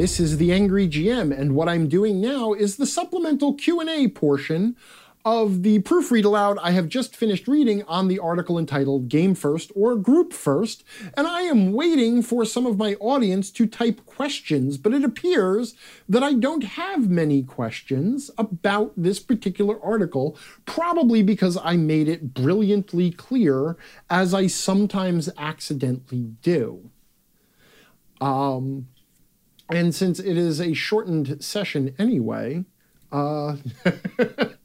this is the Angry GM, and what I'm doing now is the supplemental Q&A portion of the proofread aloud I have just finished reading on the article entitled Game First or Group First, and I am waiting for some of my audience to type questions, but it appears that I don't have many questions about this particular article, probably because I made it brilliantly clear, as I sometimes accidentally do. Um, and since it is a shortened session anyway, uh, I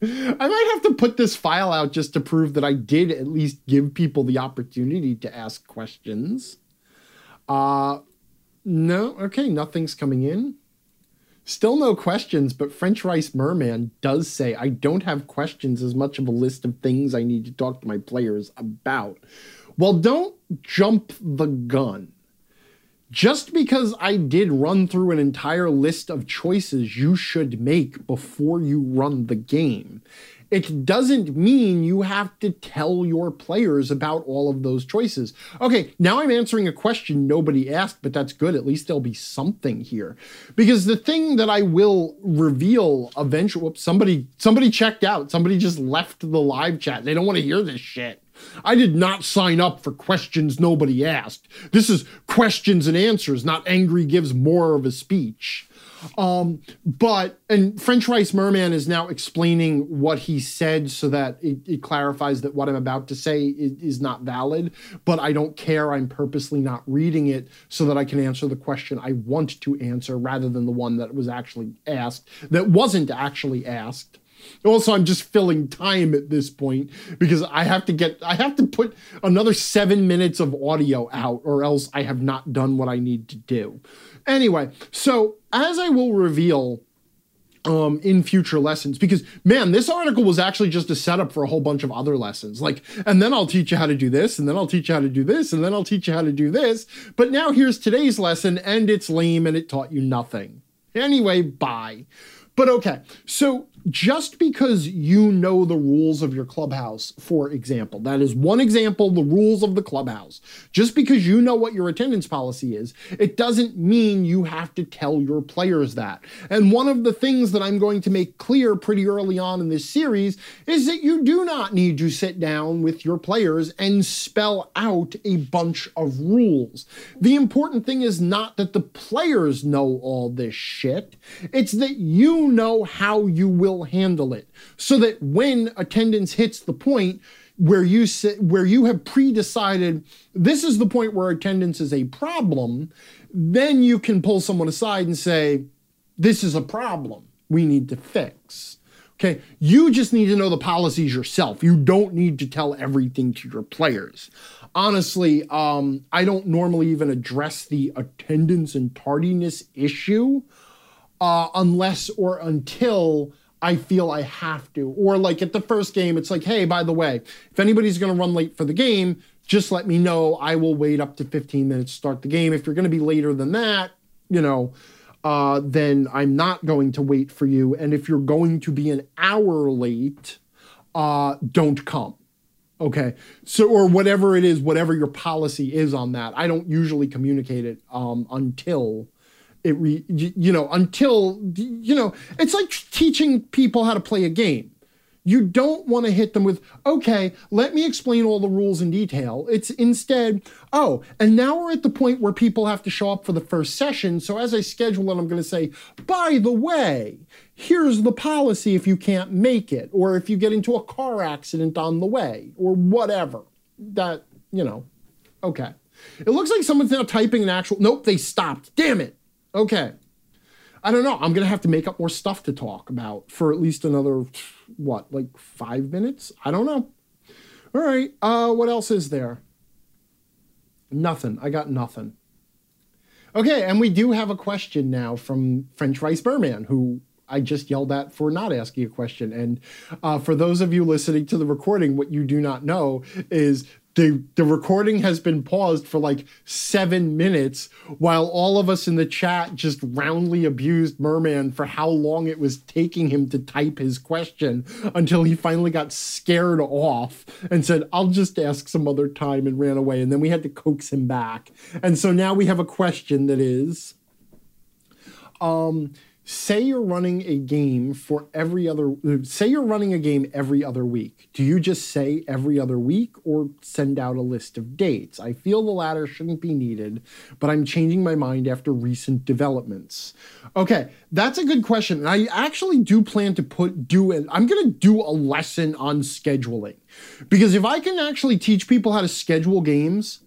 might have to put this file out just to prove that I did at least give people the opportunity to ask questions. Uh, no, okay, nothing's coming in. Still no questions, but French Rice Merman does say, I don't have questions as much of a list of things I need to talk to my players about. Well, don't jump the gun just because I did run through an entire list of choices you should make before you run the game, it doesn't mean you have to tell your players about all of those choices. Okay, now I'm answering a question nobody asked, but that's good. At least there'll be something here. Because the thing that I will reveal eventually, whoops, somebody somebody checked out. Somebody just left the live chat. They don't want to hear this shit. I did not sign up for questions nobody asked. This is questions and answers, not angry gives more of a speech. Um, but, and French Rice Merman is now explaining what he said so that it, it clarifies that what I'm about to say is, is, not valid, but I don't care. I'm purposely not reading it so that I can answer the question I want to answer rather than the one that was actually asked, that wasn't actually asked. Also, I'm just filling time at this point because I have to get, I have to put another seven minutes of audio out, or else I have not done what I need to do. Anyway, so as I will reveal um, in future lessons because man, this article was actually just a setup for a whole bunch of other lessons. Like, and then I'll teach you how to do this, and then I'll teach you how to do this, and then I'll teach you how to do this. But now here's today's lesson, and it's lame and it taught you nothing. Anyway, bye. But okay, so just because you know the rules of your clubhouse, for example, that is one example, the rules of the clubhouse. Just because you know what your attendance policy is, it doesn't mean you have to tell your players that. And one of the things that I'm going to make clear pretty early on in this series is that you do not need to sit down with your players and spell out a bunch of rules. The important thing is not that the players know all this shit, it's that you know how you will handle it so that when attendance hits the point where you sit, where you have pre-decided this is the point where attendance is a problem, then you can pull someone aside and say, this is a problem we need to fix. Okay, you just need to know the policies yourself. You don't need to tell everything to your players. Honestly, um, I don't normally even address the attendance and tardiness issue uh, unless or until I feel I have to. Or like at the first game, it's like, hey, by the way, if anybody's going to run late for the game, just let me know. I will wait up to 15 minutes to start the game. If you're going to be later than that, you know, uh, then I'm not going to wait for you. And if you're going to be an hour late, uh, don't come. Okay. So, or whatever it is, whatever your policy is on that, I don't usually communicate it um, until it re, you know until you know it's like teaching people how to play a game. You don't want to hit them with okay let me explain all the rules in detail. It's instead oh and now we're at the point where people have to show up for the first session so as i schedule it i'm going to say by the way here's the policy if you can't make it or if you get into a car accident on the way or whatever. That you know okay. It looks like someone's now typing an actual nope they stopped. Damn it Okay. I don't know. I'm going to have to make up more stuff to talk about for at least another, what, like five minutes? I don't know. All right. Uh, what else is there? Nothing. I got nothing. Okay. And we do have a question now from French Rice Merman, who I just yelled at for not asking a question. And uh, for those of you listening to the recording, what you do not know is the the recording has been paused for like seven minutes while all of us in the chat just roundly abused Merman for how long it was taking him to type his question until he finally got scared off and said, I'll just ask some other time and ran away. And then we had to coax him back. And so now we have a question that is Um, say you're running a game for every other say you're running a game every other week. Do you just say every other week or send out a list of dates? I feel the latter shouldn't be needed but i'm changing my mind after recent developments. Okay that's a good question. And i actually do plan to put do it i'm going to do a lesson on scheduling. Because if i can actually teach people how to schedule games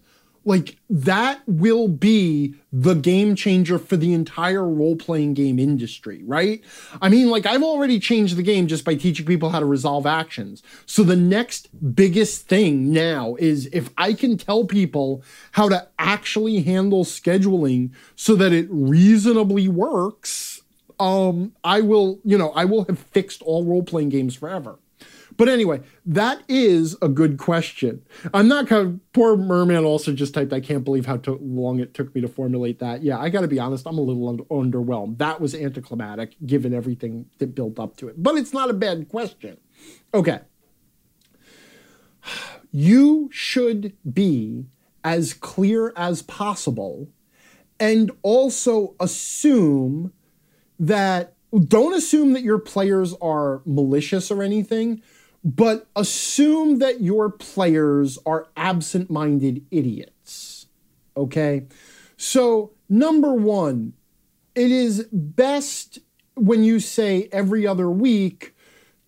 like that will be the game changer for the entire role playing game industry, right? I mean, like I've already changed the game just by teaching people how to resolve actions. So the next biggest thing now is if I can tell people how to actually handle scheduling so that it reasonably works, um, I will, you know, I will have fixed all role playing games forever. But anyway, that is a good question. I'm not kind of, poor merman also just typed, I can't believe how to, long it took me to formulate that. Yeah, I got to be honest, I'm a little un- underwhelmed. That was anticlimactic given everything that built up to it. But it's not a bad question. Okay. You should be as clear as possible and also assume that don't assume that your players are malicious or anything but assume that your players are absent minded idiots. Okay? So, number one, it is best when you say every other week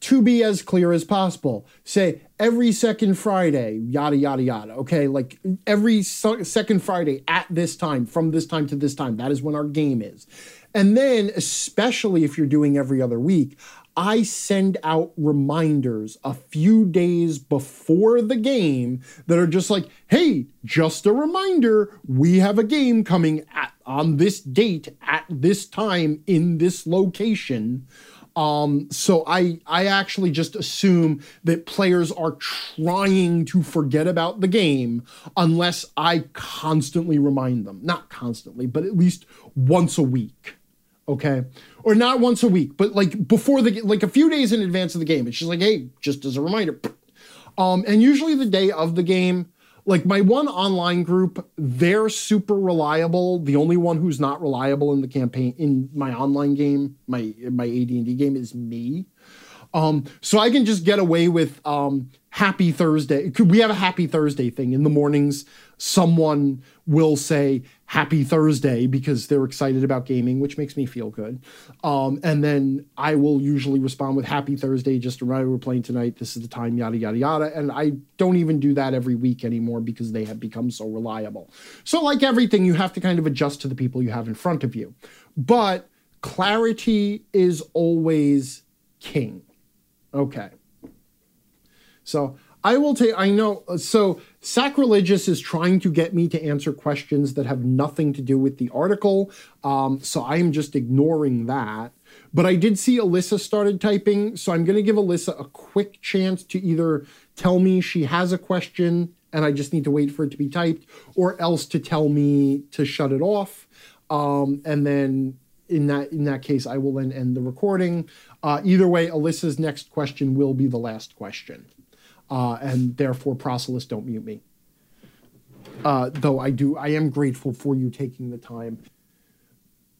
to be as clear as possible. Say every second Friday, yada, yada, yada. Okay, like every second Friday at this time, from this time to this time, that is when our game is. And then, especially if you're doing every other week, I send out reminders a few days before the game that are just like, hey, just a reminder, we have a game coming at, on this date at this time in this location. Um, so I I actually just assume that players are trying to forget about the game unless I constantly remind them. Not constantly, but at least once a week okay? Or not once a week but like before the like a few days in advance of the game. And she's like hey just as a reminder. Um and usually the day of the game like my one online group they're super reliable. The only one who's not reliable in the campaign in my online game my my AD&D game is me um so I can just get away with um happy Thursday we have a happy Thursday thing in the mornings someone will say happy Thursday because they're excited about gaming, which makes me feel good. Um, and then I will usually respond with happy Thursday, just reminder we're playing tonight. This is the time, yada, yada, yada. And I don't even do that every week anymore because they have become so reliable. So, like everything, you have to kind of adjust to the people you have in front of you. But clarity is always king. Okay. So I will take, I know, so Sacrilegious is trying to get me to answer questions that have nothing to do with the article. Um, so I am just ignoring that. But I did see Alyssa started typing. So I'm going to give Alyssa a quick chance to either tell me she has a question and I just need to wait for it to be typed, or else to tell me to shut it off. Um, and then in that in that case, I will then end the recording. Uh, either way, Alyssa's next question will be the last question uh, and therefore Procelus don't mute me. Uh, though I do, I am grateful for you taking the time.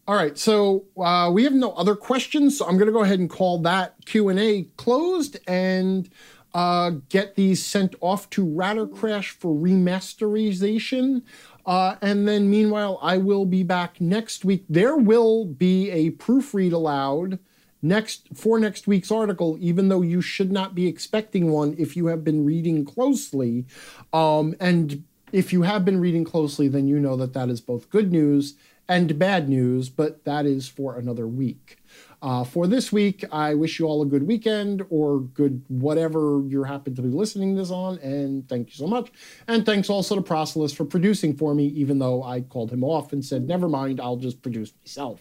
All right, so uh, we have no other questions, so I'm going to go ahead and call that Q and A closed and uh, get these sent off to Rattercrash for remasterization. Uh, and then, meanwhile, I will be back next week. There will be a proofread aloud next for next week's article, even though you should not be expecting one if you have been reading closely. Um, and if you have been reading closely, then you know that that is both good news and bad news, but that is for another week. Uh, for this week, I wish you all a good weekend or good whatever you happen to be listening this on, and thank you so much. And thanks also to Procelus for producing for me, even though I called him off and said, never mind, I'll just produce myself.